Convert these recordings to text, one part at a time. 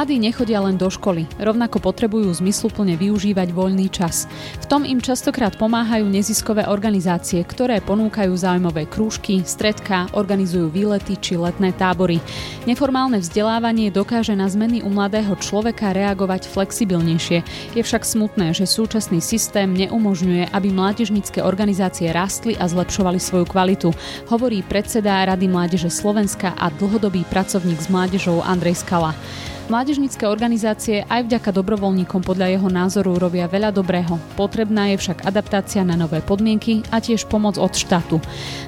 Mladí nechodia len do školy, rovnako potrebujú zmysluplne využívať voľný čas. V tom im častokrát pomáhajú neziskové organizácie, ktoré ponúkajú záujmové krúžky, stredka, organizujú výlety či letné tábory. Neformálne vzdelávanie dokáže na zmeny u mladého človeka reagovať flexibilnejšie. Je však smutné, že súčasný systém neumožňuje, aby mládežnícke organizácie rastli a zlepšovali svoju kvalitu, hovorí predseda Rady Mládeže Slovenska a dlhodobý pracovník s mládežou Andrej Skala. Mládežnícke organizácie aj vďaka dobrovoľníkom podľa jeho názoru robia veľa dobrého. Potrebná je však adaptácia na nové podmienky a tiež pomoc od štátu.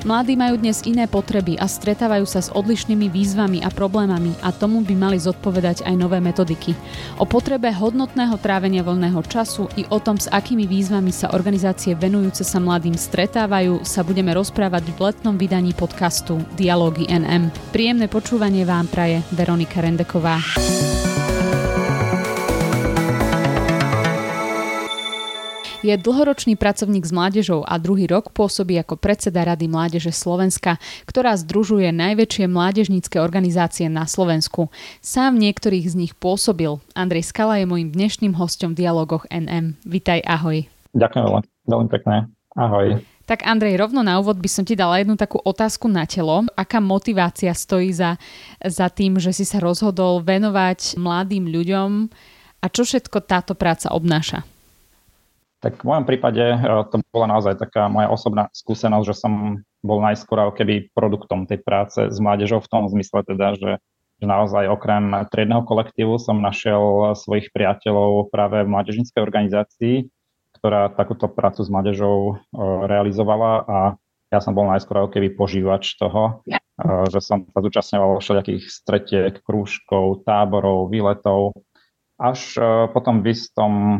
Mladí majú dnes iné potreby a stretávajú sa s odlišnými výzvami a problémami a tomu by mali zodpovedať aj nové metodiky. O potrebe hodnotného trávenia voľného času i o tom, s akými výzvami sa organizácie venujúce sa mladým stretávajú, sa budeme rozprávať v letnom vydaní podcastu Dialógy NM. Príjemné počúvanie vám praje Veronika Rendeková. Je dlhoročný pracovník s mládežou a druhý rok pôsobí ako predseda Rady Mládeže Slovenska, ktorá združuje najväčšie mládežnícke organizácie na Slovensku. Sám niektorých z nich pôsobil. Andrej Skala je môjim dnešným hostom v dialogoch NM. Vitaj, ahoj. Ďakujem veľmi, veľmi pekne. Ahoj. Tak Andrej, rovno na úvod by som ti dala jednu takú otázku na telo. Aká motivácia stojí za, za tým, že si sa rozhodol venovať mladým ľuďom a čo všetko táto práca obnáša? Tak v mojom prípade e, to bola naozaj taká moja osobná skúsenosť, že som bol najskôr keby produktom tej práce s mládežou v tom zmysle teda, že, že naozaj okrem triedného kolektívu som našiel svojich priateľov práve v mládežníckej organizácii, ktorá takúto prácu s mládežou e, realizovala a ja som bol najskôr keby požívač toho, e, že som sa zúčastňoval všelijakých stretiek, krúžkov, táborov, výletov až e, potom v istom e,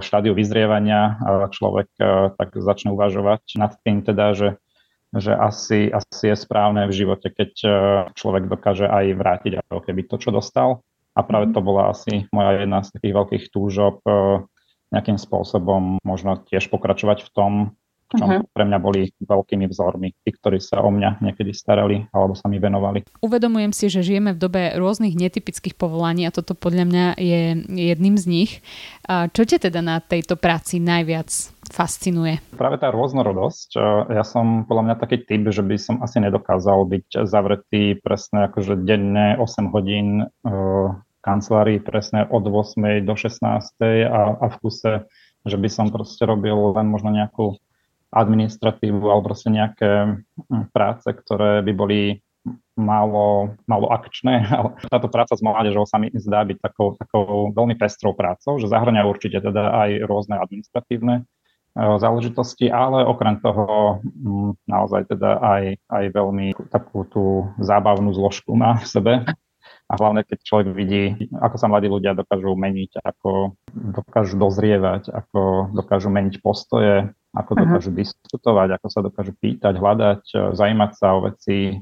štádiu vyzrievania e, človek tak začne uvažovať nad tým teda, že, že asi, asi je správne v živote, keď človek dokáže aj vrátiť ako keby to, čo dostal. A práve to bola asi moja jedna z takých veľkých túžob nejakým spôsobom možno tiež pokračovať v tom, v čom uh-huh. pre mňa boli veľkými vzormi, tí, ktorí sa o mňa niekedy starali alebo sa mi venovali. Uvedomujem si, že žijeme v dobe rôznych netypických povolaní a toto podľa mňa je jedným z nich. Čo ťa teda na tejto práci najviac fascinuje? Práve tá rôznorodosť. Ja som podľa mňa taký typ, že by som asi nedokázal byť zavretý presne akože denne 8 hodín kancelárii presne od 8 do 16 a, a v kuse, že by som proste robil len možno nejakú administratívu alebo proste nejaké hm, práce, ktoré by boli málo, málo akčné. Ale táto práca s mládežou sa mi zdá byť takou, takou veľmi pestrou prácou, že zahrania určite teda aj rôzne administratívne e, záležitosti, ale okrem toho hm, naozaj teda aj, aj veľmi takú tú zábavnú zložku má v sebe. A hlavne, keď človek vidí, ako sa mladí ľudia dokážu meniť, ako dokážu dozrievať, ako dokážu meniť postoje, ako dokážu uh-huh. diskutovať, ako sa dokážu pýtať, hľadať, e, zajímať sa o veci,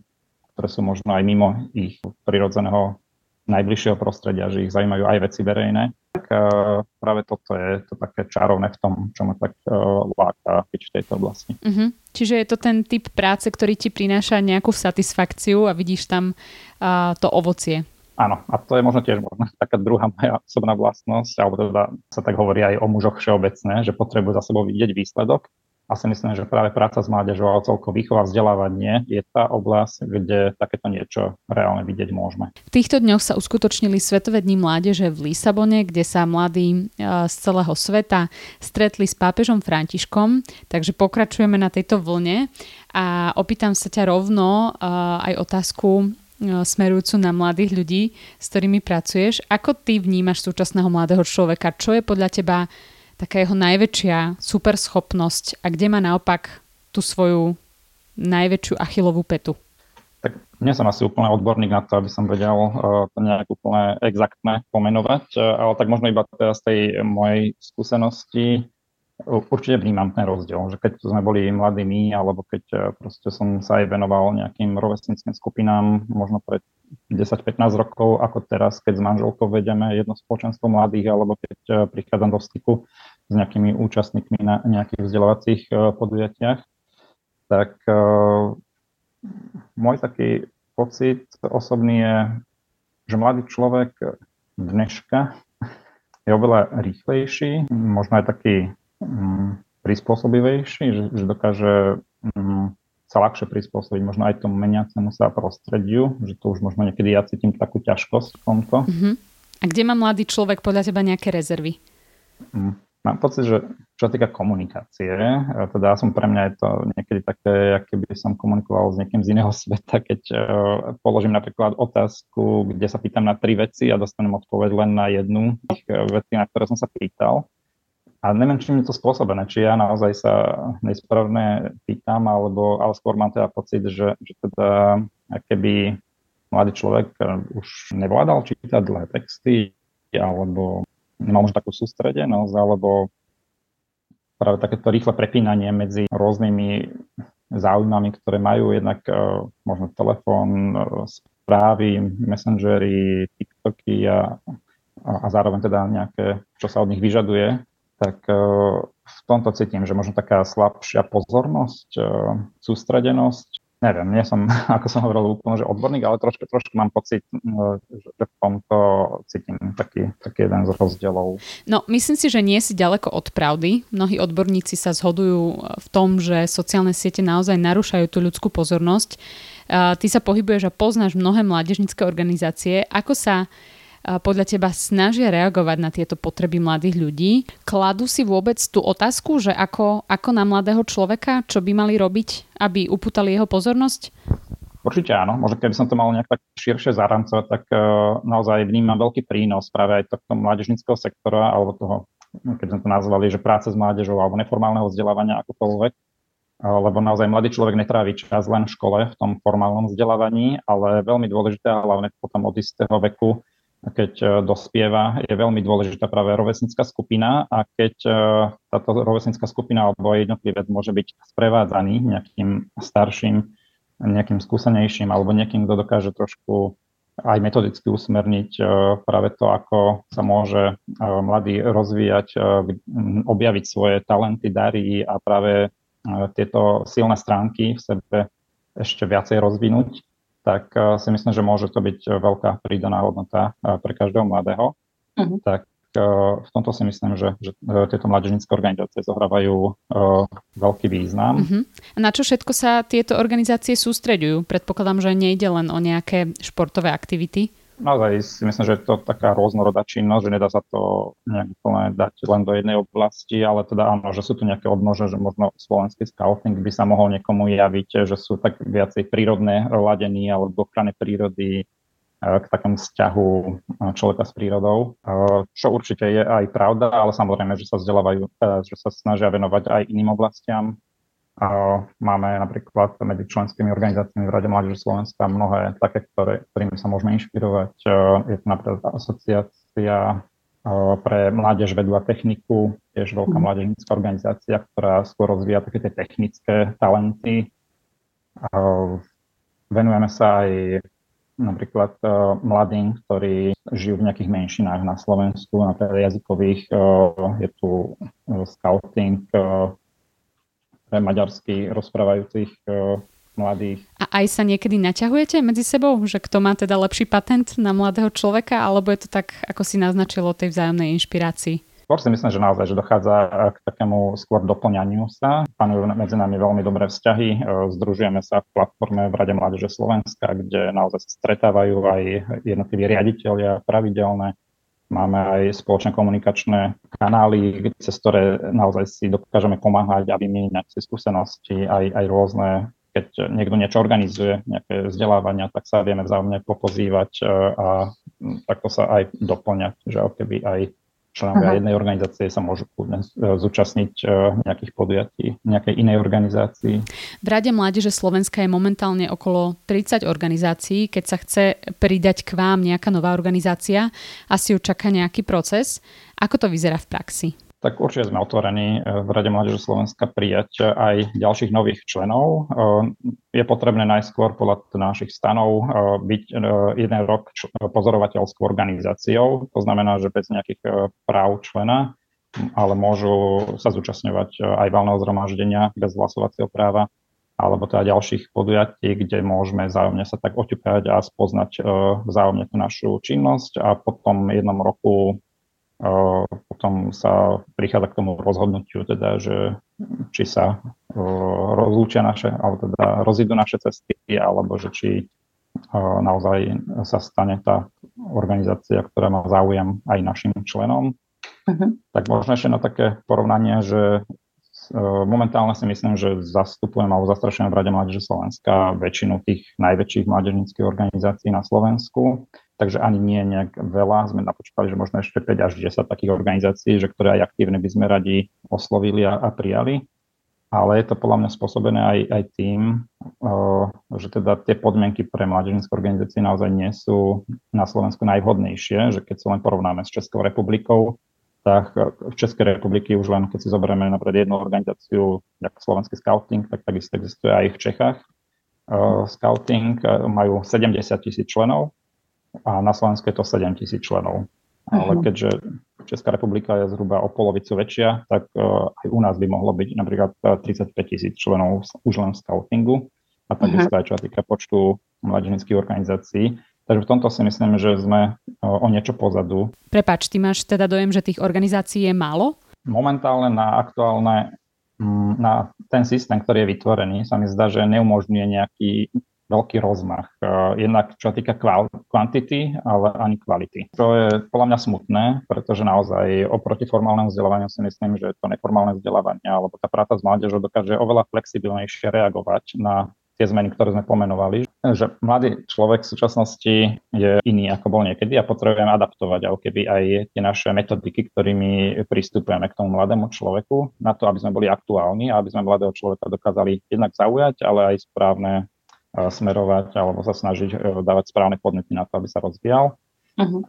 ktoré sú možno aj mimo ich prirodzeného najbližšieho prostredia, že ich zaujímajú aj veci verejné. Tak uh, práve toto je to také čarovné v tom, čo ma tak uh, láka v tejto oblasti. Uh-huh. Čiže je to ten typ práce, ktorý ti prináša nejakú satisfakciu a vidíš tam uh, to ovocie. Áno, a to je možno tiež možno taká druhá moja osobná vlastnosť, alebo teda sa tak hovorí aj o mužoch všeobecne, že potrebujú za sebou vidieť výsledok. A si myslím, že práve práca s mládežou a celkovo výchova vzdelávanie je tá oblasť, kde takéto niečo reálne vidieť môžeme. V týchto dňoch sa uskutočnili Svetové dni mládeže v Lisabone, kde sa mladí e, z celého sveta stretli s pápežom Františkom, takže pokračujeme na tejto vlne a opýtam sa ťa rovno e, aj otázku, smerujúcu na mladých ľudí, s ktorými pracuješ. Ako ty vnímaš súčasného mladého človeka? Čo je podľa teba taká jeho najväčšia superschopnosť a kde má naopak tú svoju najväčšiu achilovú petu? Tak nie som asi úplne odborník na to, aby som vedel uh, to nejak úplne exaktné pomenovať, uh, ale tak možno iba teraz z tej mojej skúsenosti určite vnímam ten rozdiel, že keď sme boli mladí my, alebo keď e, proste som sa aj venoval nejakým rovesnickým skupinám, možno pred 10-15 rokov, ako teraz, keď s manželkou vedeme jedno spoločenstvo mladých, alebo keď e, prichádzam do styku s nejakými účastníkmi na nejakých vzdelávacích e, podujatiach, tak môj taký pocit osobný je, že mladý človek dneška je oveľa rýchlejší, možno aj taký prispôsobivejší, že, že dokáže um, sa ľahšie prispôsobiť možno aj tomu meniacemu sa prostrediu, že to už možno niekedy ja cítim takú ťažkosť v tomto. Uh-huh. A kde má mladý človek podľa teba nejaké rezervy? Um, mám pocit, že čo sa týka komunikácie, teda ja som pre mňa je to niekedy také, ako keby som komunikoval s niekým z iného sveta, keď uh, položím napríklad otázku, kde sa pýtam na tri veci a dostanem odpoveď len na jednu tých uh, vecí, na ktoré som sa pýtal. A neviem, čím je to spôsobené, či ja naozaj sa nesprávne pýtam, alebo, ale skôr mám teda pocit, že, že teda keby mladý človek už nevládal čítať dlhé texty, alebo nemal možno takú sústredenosť, alebo práve takéto rýchle prepínanie medzi rôznymi záujmami, ktoré majú jednak uh, možno telefón, uh, správy, messengery, TikToky a, a zároveň teda nejaké, čo sa od nich vyžaduje, tak e, v tomto cítim, že možno taká slabšia pozornosť, e, sústredenosť. Neviem, nie som, ako som hovoril, úplne, že odborník, ale trošku, trošku mám pocit, e, že v tomto cítim taký, taký jeden z rozdielov. No, myslím si, že nie si ďaleko od pravdy. Mnohí odborníci sa zhodujú v tom, že sociálne siete naozaj narúšajú tú ľudskú pozornosť. Ty sa pohybuješ a poznáš mnohé mládežnické organizácie. Ako sa podľa teba snažia reagovať na tieto potreby mladých ľudí? Kladú si vôbec tú otázku, že ako, ako na mladého človeka, čo by mali robiť, aby upútali jeho pozornosť? Určite áno. Možno keby som to mal nejak tak širšie zaramcovať, tak uh, naozaj vnímam veľký prínos práve aj tohto mládežnického sektora alebo toho, keď sme to nazvali, že práce s mládežou alebo neformálneho vzdelávania akokoľvek. Uh, lebo naozaj mladý človek netrávi čas len v škole, v tom formálnom vzdelávaní, ale veľmi dôležité, hlavne potom od istého veku, keď e, dospieva, je veľmi dôležitá práve rovesnická skupina a keď e, táto rovesnická skupina alebo jednotlivec môže byť sprevádzaný nejakým starším, nejakým skúsenejším alebo niekým, kto dokáže trošku aj metodicky usmerniť e, práve to, ako sa môže mladý rozvíjať, objaviť svoje talenty, dary a práve tieto silné stránky v sebe ešte viacej rozvinúť tak eh, si myslím, že môže to byť eh, veľká prídaná hodnota eh, pre každého mladého. Uh-huh. Tak v tomto si myslím, že, že tieto mládežnícke organizácie zohrávajú veľký význam. Uh-huh. A na čo všetko sa tieto organizácie sústreďujú? Predpokladám, že nejde len o nejaké športové aktivity naozaj si myslím, že je to taká rôznorodá činnosť, že nedá sa to nejak úplne dať len do jednej oblasti, ale teda áno, že sú tu nejaké odnože, že možno slovenský scouting by sa mohol niekomu javiť, že sú tak viacej prírodné ladení alebo ochrany prírody e, k takému vzťahu e, človeka s prírodou, e, čo určite je aj pravda, ale samozrejme, že sa vzdelávajú, že sa snažia venovať aj iným oblastiam, Máme napríklad medzi členskými organizáciami v Rade Mládeže Slovenska mnohé také, ktoré, ktorými sa môžeme inšpirovať. Je to napríklad asociácia pre mládež, vedu a techniku, tiež veľká mhm. mládežnícka organizácia, ktorá skôr rozvíja také tie technické talenty. Venujeme sa aj napríklad mladým, ktorí žijú v nejakých menšinách na Slovensku, napríklad jazykových. Je tu scouting maďarsky rozprávajúcich uh, mladých. A aj sa niekedy naťahujete medzi sebou, že kto má teda lepší patent na mladého človeka, alebo je to tak, ako si naznačilo, tej vzájomnej inšpirácii? Skôr si myslím, že naozaj, že dochádza k takému skôr doplňaniu sa. Panujú medzi nami veľmi dobré vzťahy. E, združujeme sa v platforme v Rade Mládeže Slovenska, kde naozaj sa stretávajú aj jednotliví riaditeľia pravidelné Máme aj spoločné komunikačné kanály, cez ktoré naozaj si dokážeme pomáhať a vymieňať si skúsenosti, aj, aj rôzne. Keď niekto niečo organizuje, nejaké vzdelávania, tak sa vieme vzájomne popozývať e, a takto sa aj doplňať, že keby aj členovia jednej organizácie sa môžu e, zúčastniť e, nejakých podujatí nejakej inej organizácii. V Rade Mládeže Slovenska je momentálne okolo 30 organizácií. Keď sa chce pridať k vám nejaká nová organizácia, asi ju čaká nejaký proces. Ako to vyzerá v praxi? Tak určite sme otvorení eh, v Rade Mládeže Slovenska prijať aj ďalších nových členov. Eh, je potrebné najskôr podľa našich stanov eh, byť jeden rok pozorovateľskou organizáciou, to znamená, že bez nejakých práv člena, ale môžu sa zúčastňovať aj valného zhromaždenia bez hlasovacieho práva alebo teda ďalších podujatí, kde môžeme vzájomne sa tak oťukať a spoznať vzájomne tú našu činnosť a potom jednom roku potom sa prichádza k tomu rozhodnutiu, teda, že či sa uh, rozlúčia naše, alebo teda rozídu naše cesty, alebo že či naozaj sa stane tá organizácia, ktorá má záujem aj našim členom. Uh-huh. Tak možno ešte na také porovnanie, že E, momentálne si myslím, že zastupujem alebo zastrašujem v Rade Mládeže Slovenska väčšinu tých najväčších mládežnických organizácií na Slovensku, takže ani nie nejak veľa. Sme napočítali, že možno ešte 5 až 10 takých organizácií, že ktoré aj aktívne by sme radi oslovili a, a prijali. Ale je to podľa mňa spôsobené aj, aj tým, že teda tie podmienky pre mládežnické organizácie naozaj nie sú na Slovensku najvhodnejšie, že keď sa len porovnáme s Českou republikou, tak v Českej republiky už len keď si zoberieme napríklad jednu organizáciu, ako Slovenský scouting, tak takisto existuje aj v Čechách. Uh, scouting majú 70 tisíc členov a na Slovensku je to 7 tisíc členov. Ale mhm. keďže Česká republika je zhruba o polovicu väčšia, tak uh, aj u nás by mohlo byť napríklad 35 tisíc členov už len v scoutingu a takisto uh-huh. aj čo sa týka počtu mladžinických organizácií. Takže v tomto si myslím, že sme o niečo pozadu. Prepač, ty máš teda dojem, že tých organizácií je málo? Momentálne na aktuálne, mm, na ten systém, ktorý je vytvorený, sa mi zdá, že neumožňuje nejaký veľký rozmach. Jednak čo sa týka kvantity, ale ani kvality. To je podľa mňa smutné, pretože naozaj oproti formálnemu vzdelávaniu si myslím, že to neformálne vzdelávanie alebo tá práca s mládežou dokáže oveľa flexibilnejšie reagovať na tie zmeny, ktoré sme pomenovali, že mladý človek v súčasnosti je iný, ako bol niekedy a potrebujeme adaptovať ako keby aj tie naše metodiky, ktorými pristupujeme k tomu mladému človeku, na to, aby sme boli aktuálni a aby sme mladého človeka dokázali jednak zaujať, ale aj správne e, smerovať alebo sa snažiť e, dávať správne podnety na to, aby sa rozvíjal. Uh-huh.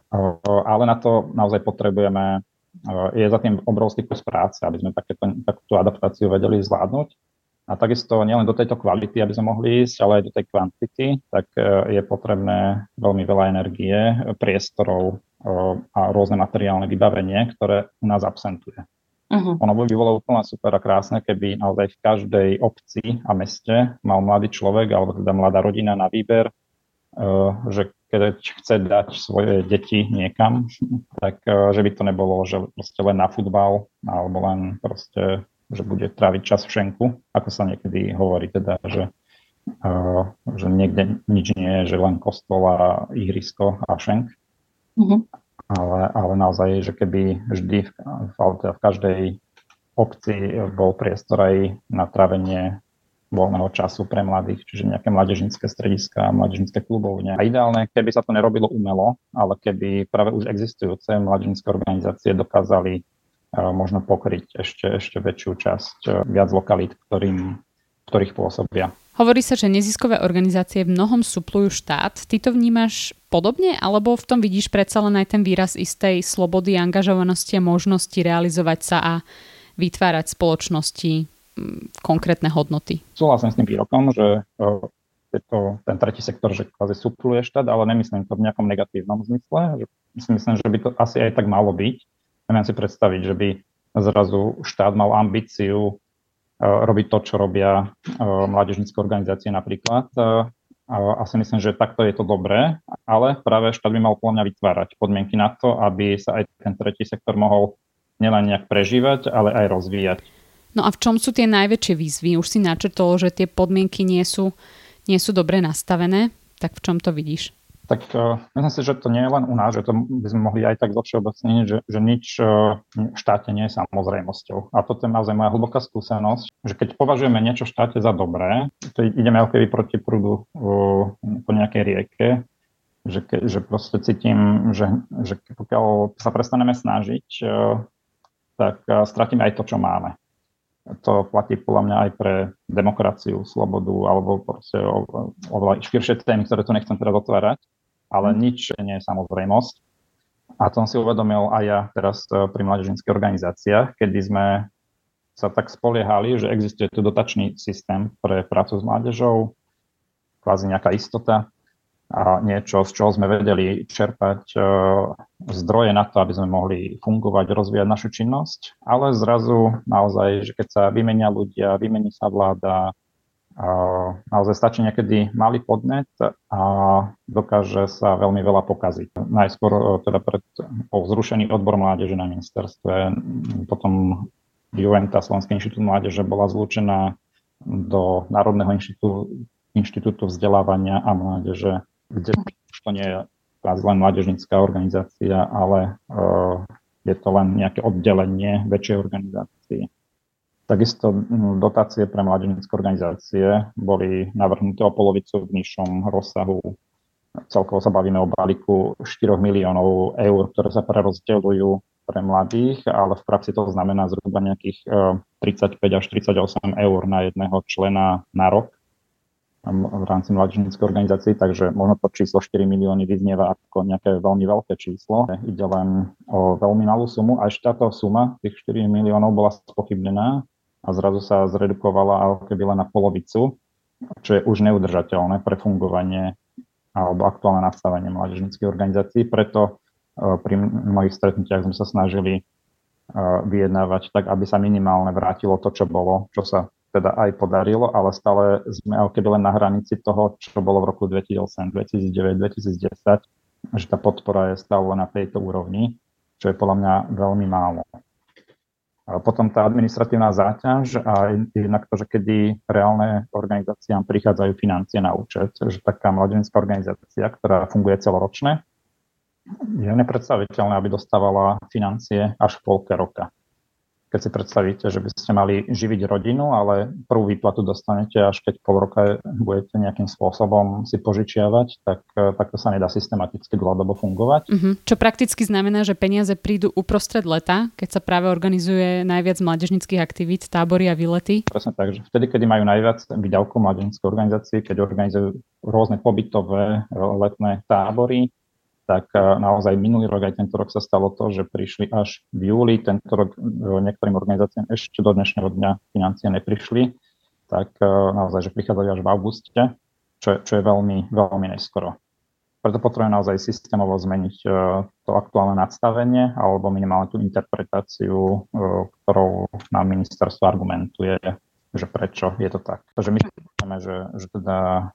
Ale na to naozaj potrebujeme, je za tým obrovský kus práce, aby sme takéto, takúto adaptáciu vedeli zvládnuť. A takisto nielen do tejto kvality, aby sme mohli ísť, ale aj do tej kvantity, tak e, je potrebné veľmi veľa energie, priestorov e, a rôzne materiálne vybavenie, ktoré u nás absentuje. Uh-huh. Ono by bolo úplne super a krásne, keby naozaj v každej obci a meste mal mladý človek alebo teda mladá rodina na výber, e, že keď chce dať svoje deti niekam, tak že by to nebolo, že proste len na futbal alebo len proste že bude tráviť čas v šenku, ako sa niekedy hovorí teda, že, uh, že niekde nič nie je, že len kostol a ihrisko a šenk. Mm-hmm. Ale, ale naozaj, že keby vždy v, v, v každej obci bol priestor aj na trávenie voľného času pre mladých, čiže nejaké mladežnické strediska, mladežnické klubovne. A ideálne, keby sa to nerobilo umelo, ale keby práve už existujúce mladežnické organizácie dokázali možno pokryť ešte, ešte väčšiu časť, e, viac lokalít, ktorým, ktorých pôsobia. Hovorí sa, že neziskové organizácie v mnohom suplujú štát. Ty to vnímaš podobne, alebo v tom vidíš predsa len aj ten výraz istej slobody, angažovanosti a možnosti realizovať sa a vytvárať spoločnosti konkrétne hodnoty? Súhlasím s tým výrokom, že e, je to ten tretí sektor, že kvázi supluje štát, ale nemyslím to v nejakom negatívnom zmysle. Myslím, že by to asi aj tak malo byť Neviem si predstaviť, že by zrazu štát mal ambíciu robiť to, čo robia e, mládežnícke organizácie napríklad. E, a si myslím, že takto je to dobré, ale práve štát by mal podľa mňa vytvárať podmienky na to, aby sa aj ten tretí sektor mohol nielen nejak prežívať, ale aj rozvíjať. No a v čom sú tie najväčšie výzvy? Už si načrtol, že tie podmienky nie sú, nie sú dobre nastavené. Tak v čom to vidíš? Tak uh, myslím si, že to nie je len u nás, že to by sme mohli aj tak zovšeobecniť, že, že nič uh, v štáte nie je samozrejmosťou. A toto je naozaj moja hlboká skúsenosť, že keď považujeme niečo v štáte za dobré, to ideme ako keby proti prúdu uh, po nejakej rieke, že, ke, že proste cítim, že, že pokiaľ sa prestaneme snažiť, uh, tak uh, stratíme aj to, čo máme. To platí podľa mňa aj pre demokraciu, slobodu alebo proste oveľa širšie témy, ktoré tu nechcem teraz otvárať ale mhm. nič nie je samozrejmosť. A to som si uvedomil aj ja teraz e, pri mládežnických organizáciách, kedy sme sa tak spoliehali, že existuje tu dotačný systém pre prácu s mládežou, kvázi nejaká istota a niečo, z čoho sme vedeli čerpať e, zdroje na to, aby sme mohli fungovať, rozvíjať našu činnosť, ale zrazu naozaj, že keď sa vymenia ľudia, vymení sa vláda, naozaj stačí niekedy malý podnet a dokáže sa veľmi veľa pokaziť. Najskôr e, teda pred, po zrušení odbor mládeže na ministerstve, potom Juventa, Slovenský inštitút mládeže bola zlúčená do Národného inštitútu, inštitútu vzdelávania a mládeže, kde to nie je len mládežnická organizácia, ale uh, je to len nejaké oddelenie väčšej organizácie. Takisto mm, dotácie pre mládežnické organizácie boli navrhnuté o polovicu v nižšom rozsahu. Celkovo sa bavíme o balíku 4 miliónov eur, ktoré sa prerozdeľujú pre mladých, ale v praxi to znamená zhruba nejakých 35 e, až 38 eur na jedného člena na rok v rámci mládežníckej organizácie, takže možno to číslo 4 milióny vyznieva ako nejaké veľmi veľké číslo. Ide len o veľmi malú sumu a ešte táto suma, tých 4 miliónov, bola spochybnená a zrazu sa zredukovala ako keby len na polovicu, čo je už neudržateľné pre fungovanie alebo aktuálne nastavenie mládežníckej organizácií. Preto e, pri mnohých stretnutiach sme sa snažili e, vyjednávať tak, aby sa minimálne vrátilo to, čo bolo, čo sa teda aj podarilo, ale stále sme ako keby len na hranici toho, čo bolo v roku 2008, 2009, 2010, že tá podpora je stále na tejto úrovni, čo je podľa mňa veľmi málo. Potom tá administratívna záťaž a jednak to, že kedy reálne organizáciám prichádzajú financie na účet, že taká mladenická organizácia, ktorá funguje celoročne, je nepredstaviteľné, aby dostávala financie až v polke roka keď si predstavíte, že by ste mali živiť rodinu, ale prvú výplatu dostanete až keď pol roka budete nejakým spôsobom si požičiavať, tak takto sa nedá systematicky dlhodobo fungovať. Uh-huh. Čo prakticky znamená, že peniaze prídu uprostred leta, keď sa práve organizuje najviac mládežnických aktivít, tábory a výlety? Presne tak, že vtedy, kedy majú najviac výdavkov mládežnické organizácie, keď organizujú rôzne pobytové letné tábory, tak e, naozaj minulý rok aj tento rok sa stalo to, že prišli až v júli, tento rok e, niektorým organizáciám ešte do dnešného dňa financie neprišli, tak e, naozaj, že prichádzajú až v auguste, čo, čo je veľmi, veľmi neskoro. Preto potrebujeme naozaj systémovo zmeniť to aktuálne nadstavenie alebo minimálne tú interpretáciu, ktorou nám ministerstvo argumentuje, že prečo je to tak. Takže my myslíme, že, že teda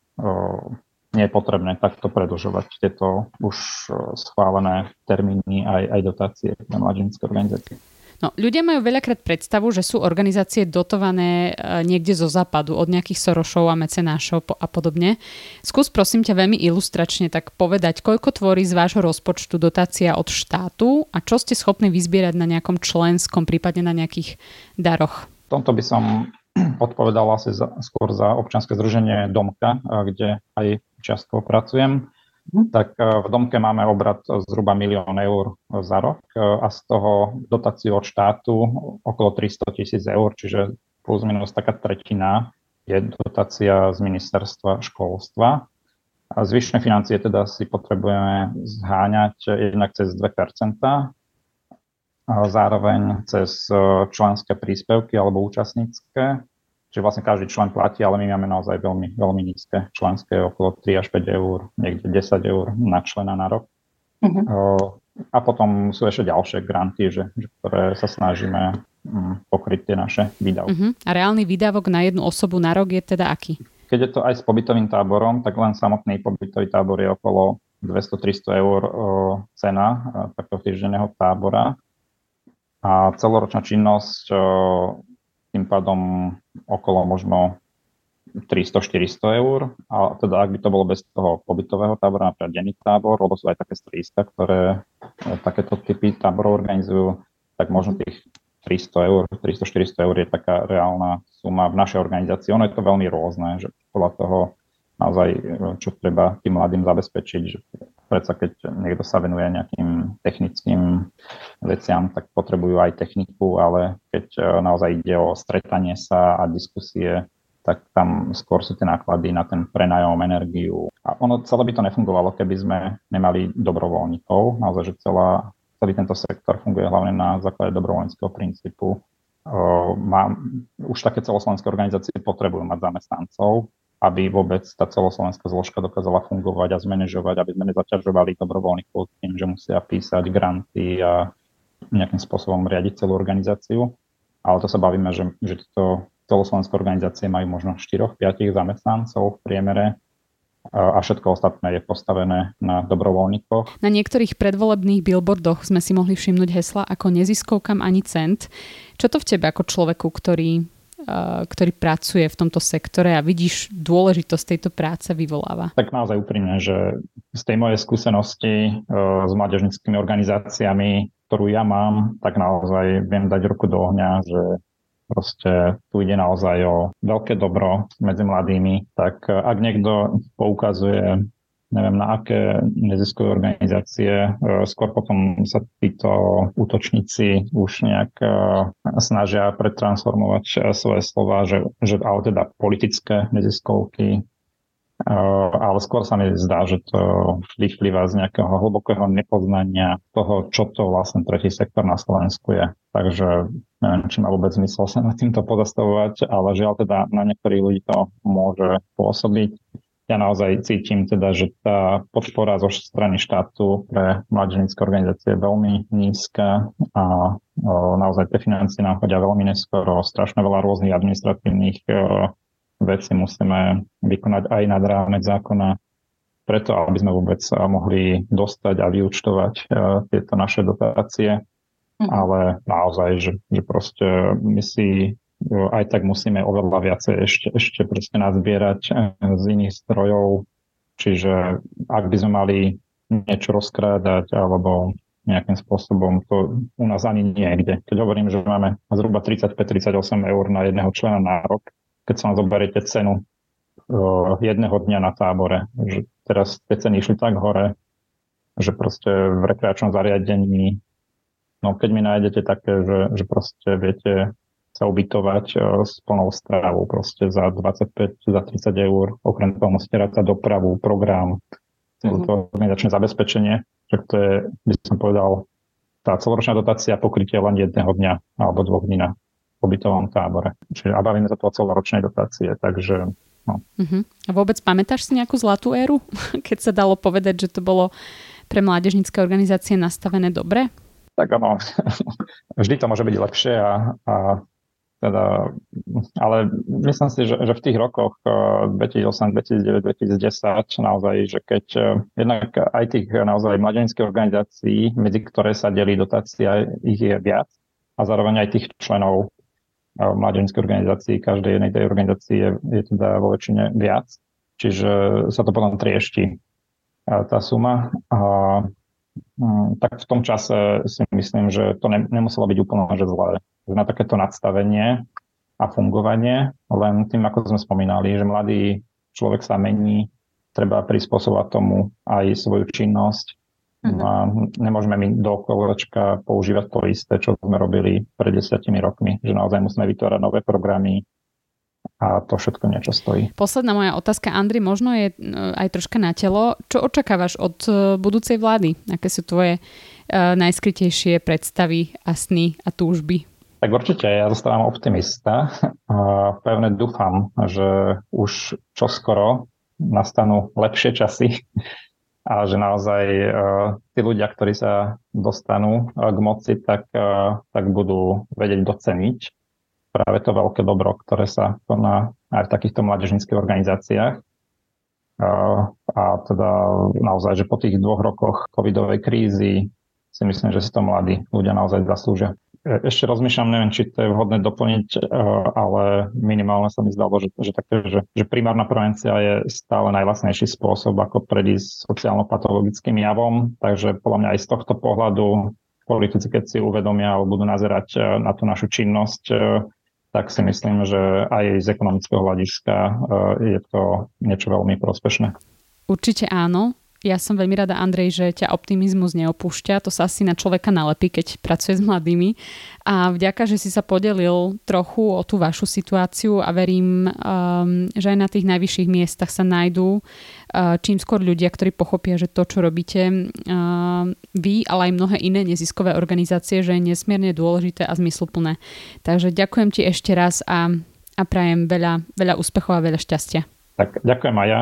nie je potrebné takto predlžovať tieto už e, schválené termíny aj, aj dotácie na mladženské organizácie. No, ľudia majú veľakrát predstavu, že sú organizácie dotované e, niekde zo západu, od nejakých Sorošov a mecenášov a podobne. Skús prosím ťa veľmi ilustračne tak povedať, koľko tvorí z vášho rozpočtu dotácia od štátu a čo ste schopní vyzbierať na nejakom členskom, prípadne na nejakých daroch. V tomto by som odpovedal asi za, skôr za občanské združenie Domka, kde aj často pracujem, mhm. tak e, v Domke máme obrad zhruba milión eur za rok a z toho dotáciu od štátu okolo 300 tisíc eur, čiže plus minus taká tretina je dotácia z ministerstva školstva. A zvyšné financie teda si potrebujeme zháňať jednak cez 2 a zároveň cez e, členské príspevky alebo účastnícke Čiže vlastne každý člen platí, ale my máme naozaj veľmi, veľmi nízke členské, okolo 3 až 5 eur, niekde 10 eur na člena na rok. Uh-huh. A potom sú ešte ďalšie granty, že, ktoré sa snažíme um, pokryť tie naše výdavky. Uh-huh. A reálny výdavok na jednu osobu na rok je teda aký? Keď je to aj s pobytovým táborom, tak len samotný pobytový tábor je okolo 200-300 eur cena takého týždenného tábora. A celoročná činnosť o, tým pádom okolo možno 300-400 eur. A teda ak by to bolo bez toho pobytového tábora, napríklad denný tábor, lebo sú aj také stríska, ktoré e, takéto typy táborov organizujú, tak možno tých 300 eur, 300-400 eur je taká reálna suma v našej organizácii. Ono je to veľmi rôzne, že podľa toho naozaj, e, čo treba tým mladým zabezpečiť, že predsa keď niekto sa venuje nejakým technickým veciam, tak potrebujú aj techniku, ale keď e, naozaj ide o stretanie sa a diskusie, tak tam skôr sú tie náklady na ten prenajom, energiu. A ono celé by to nefungovalo, keby sme nemali dobrovoľníkov. Naozaj, že celá, celý tento sektor funguje hlavne na základe dobrovoľníckého princípu. Má, už také celoslovenské organizácie potrebujú mať zamestnancov, aby vôbec tá celoslovenská zložka dokázala fungovať a zmanéžovať, aby sme nezaťažovali dobrovoľníkov tým, že musia písať granty a nejakým spôsobom riadiť celú organizáciu. Ale to sa bavíme, že, že to celoslovenské organizácie majú možno 4-5 zamestnancov v priemere a všetko ostatné je postavené na dobrovoľníkoch. Na niektorých predvolebných billboardoch sme si mohli všimnúť hesla ako neziskovkam ani cent. Čo to v tebe ako človeku, ktorý, ktorý pracuje v tomto sektore a vidíš dôležitosť tejto práce vyvoláva? Tak naozaj úprimne, že z tej mojej skúsenosti s mládežnickými organizáciami, ktorú ja mám, tak naozaj viem dať ruku do ohňa, že Proste tu ide naozaj o veľké dobro medzi mladými. Tak e, ak niekto poukazuje neviem na aké neziskové organizácie. E, skôr potom sa títo útočníci už nejak e, snažia pretransformovať svoje slova, že, že ale teda politické neziskovky, ale skôr sa mi zdá, že to vyplýva z nejakého hlbokého nepoznania toho, čo to vlastne tretí sektor na Slovensku je. Takže neviem, či má vôbec zmysel sa nad týmto pozastavovať, ale žiaľ teda na niektorých ľudí to môže pôsobiť. Ja naozaj cítim teda, že tá podpora zo strany štátu pre mladženické organizácie je veľmi nízka a naozaj tie financie nám chodia veľmi neskoro, strašne veľa rôznych administratívnych o, veci musíme vykonať aj nad rámec zákona, preto aby sme vôbec mohli dostať a vyučtovať tieto naše dotácie. Mm. Ale naozaj, že, že proste my si aj tak musíme oveľa viacej ešte, ešte proste nazbierať e, z iných strojov. Čiže ak by sme mali niečo rozkrádať alebo nejakým spôsobom, to u nás ani niekde. Keď hovorím, že máme zhruba 35-38 eur na jedného člena na rok, keď sa zoberiete cenu jedného dňa na tábore. Že teraz tie ceny išli tak hore, že proste v rekreačnom zariadení, no keď mi nájdete také, že, že proste viete sa ubytovať uh, s plnou stravou proste za 25, za 30 eur, okrem toho musíte rád dopravu, program, mm-hmm. to organizačné zabezpečenie, že to je, by som povedal, tá celoročná dotácia pokrytie len jedného dňa alebo dvoch dní na pobytovom tábore. Čiže a bavíme sa tu o celoročnej dotácie, takže No. Uh-huh. A vôbec pamätáš si nejakú zlatú éru, keď sa dalo povedať, že to bolo pre mládežnické organizácie nastavené dobre? Tak áno, vždy to môže byť lepšie a, a teda, ale myslím si, že, že v tých rokoch 2008, 2009, 2010 naozaj, že keď eh, jednak aj tých naozaj mladenických organizácií, medzi ktoré sa delí dotácia, ich je viac a zároveň aj tých členov mládežnickej organizácii, každej jednej tej organizácii je, je teda vo väčšine viac, čiže sa to potom triešti tá suma. A, tak v tom čase si myslím, že to ne, nemuselo byť úplne že zlé. Na takéto nadstavenie a fungovanie, len tým, ako sme spomínali, že mladý človek sa mení, treba prispôsobovať tomu aj svoju činnosť, Uh-huh. A nemôžeme my do kolečka používať to isté, čo sme robili pred desiatimi rokmi, že naozaj musíme vytvárať nové programy a to všetko niečo stojí. Posledná moja otázka, Andri, možno je e, aj troška na telo. Čo očakávaš od e, budúcej vlády? Aké sú tvoje uh, najskrytejšie predstavy a sny a túžby? Tak určite, ja zostávam optimista pevne dúfam, že už čoskoro nastanú lepšie časy a že naozaj tí ľudia, ktorí sa dostanú k moci, tak, tak budú vedieť doceniť práve to veľké dobro, ktoré sa koná aj v takýchto mládežnických organizáciách. A teda naozaj, že po tých dvoch rokoch covidovej krízy si myslím, že si to mladí ľudia naozaj zaslúžia. E, ešte rozmýšľam, neviem, či to je vhodné doplniť, e, ale minimálne sa mi zdalo, že, že, také, že, že primárna prevencia je stále najvlastnejší spôsob, ako predísť sociálno-patologickým javom. Takže podľa mňa aj z tohto pohľadu politici, keď si uvedomia alebo budú nazerať e, na tú našu činnosť, tak si myslím, že aj z ekonomického hľadiska je to niečo veľmi prospešné. Určite áno ja som veľmi rada, Andrej, že ťa optimizmus neopúšťa. To sa asi na človeka nalepí, keď pracuje s mladými. A vďaka, že si sa podelil trochu o tú vašu situáciu a verím, um, že aj na tých najvyšších miestach sa nájdú uh, čím skôr ľudia, ktorí pochopia, že to, čo robíte uh, vy, ale aj mnohé iné neziskové organizácie, že je nesmierne dôležité a zmysluplné. Takže ďakujem ti ešte raz a, a prajem veľa, veľa úspechov a veľa šťastia. Tak ďakujem aj ja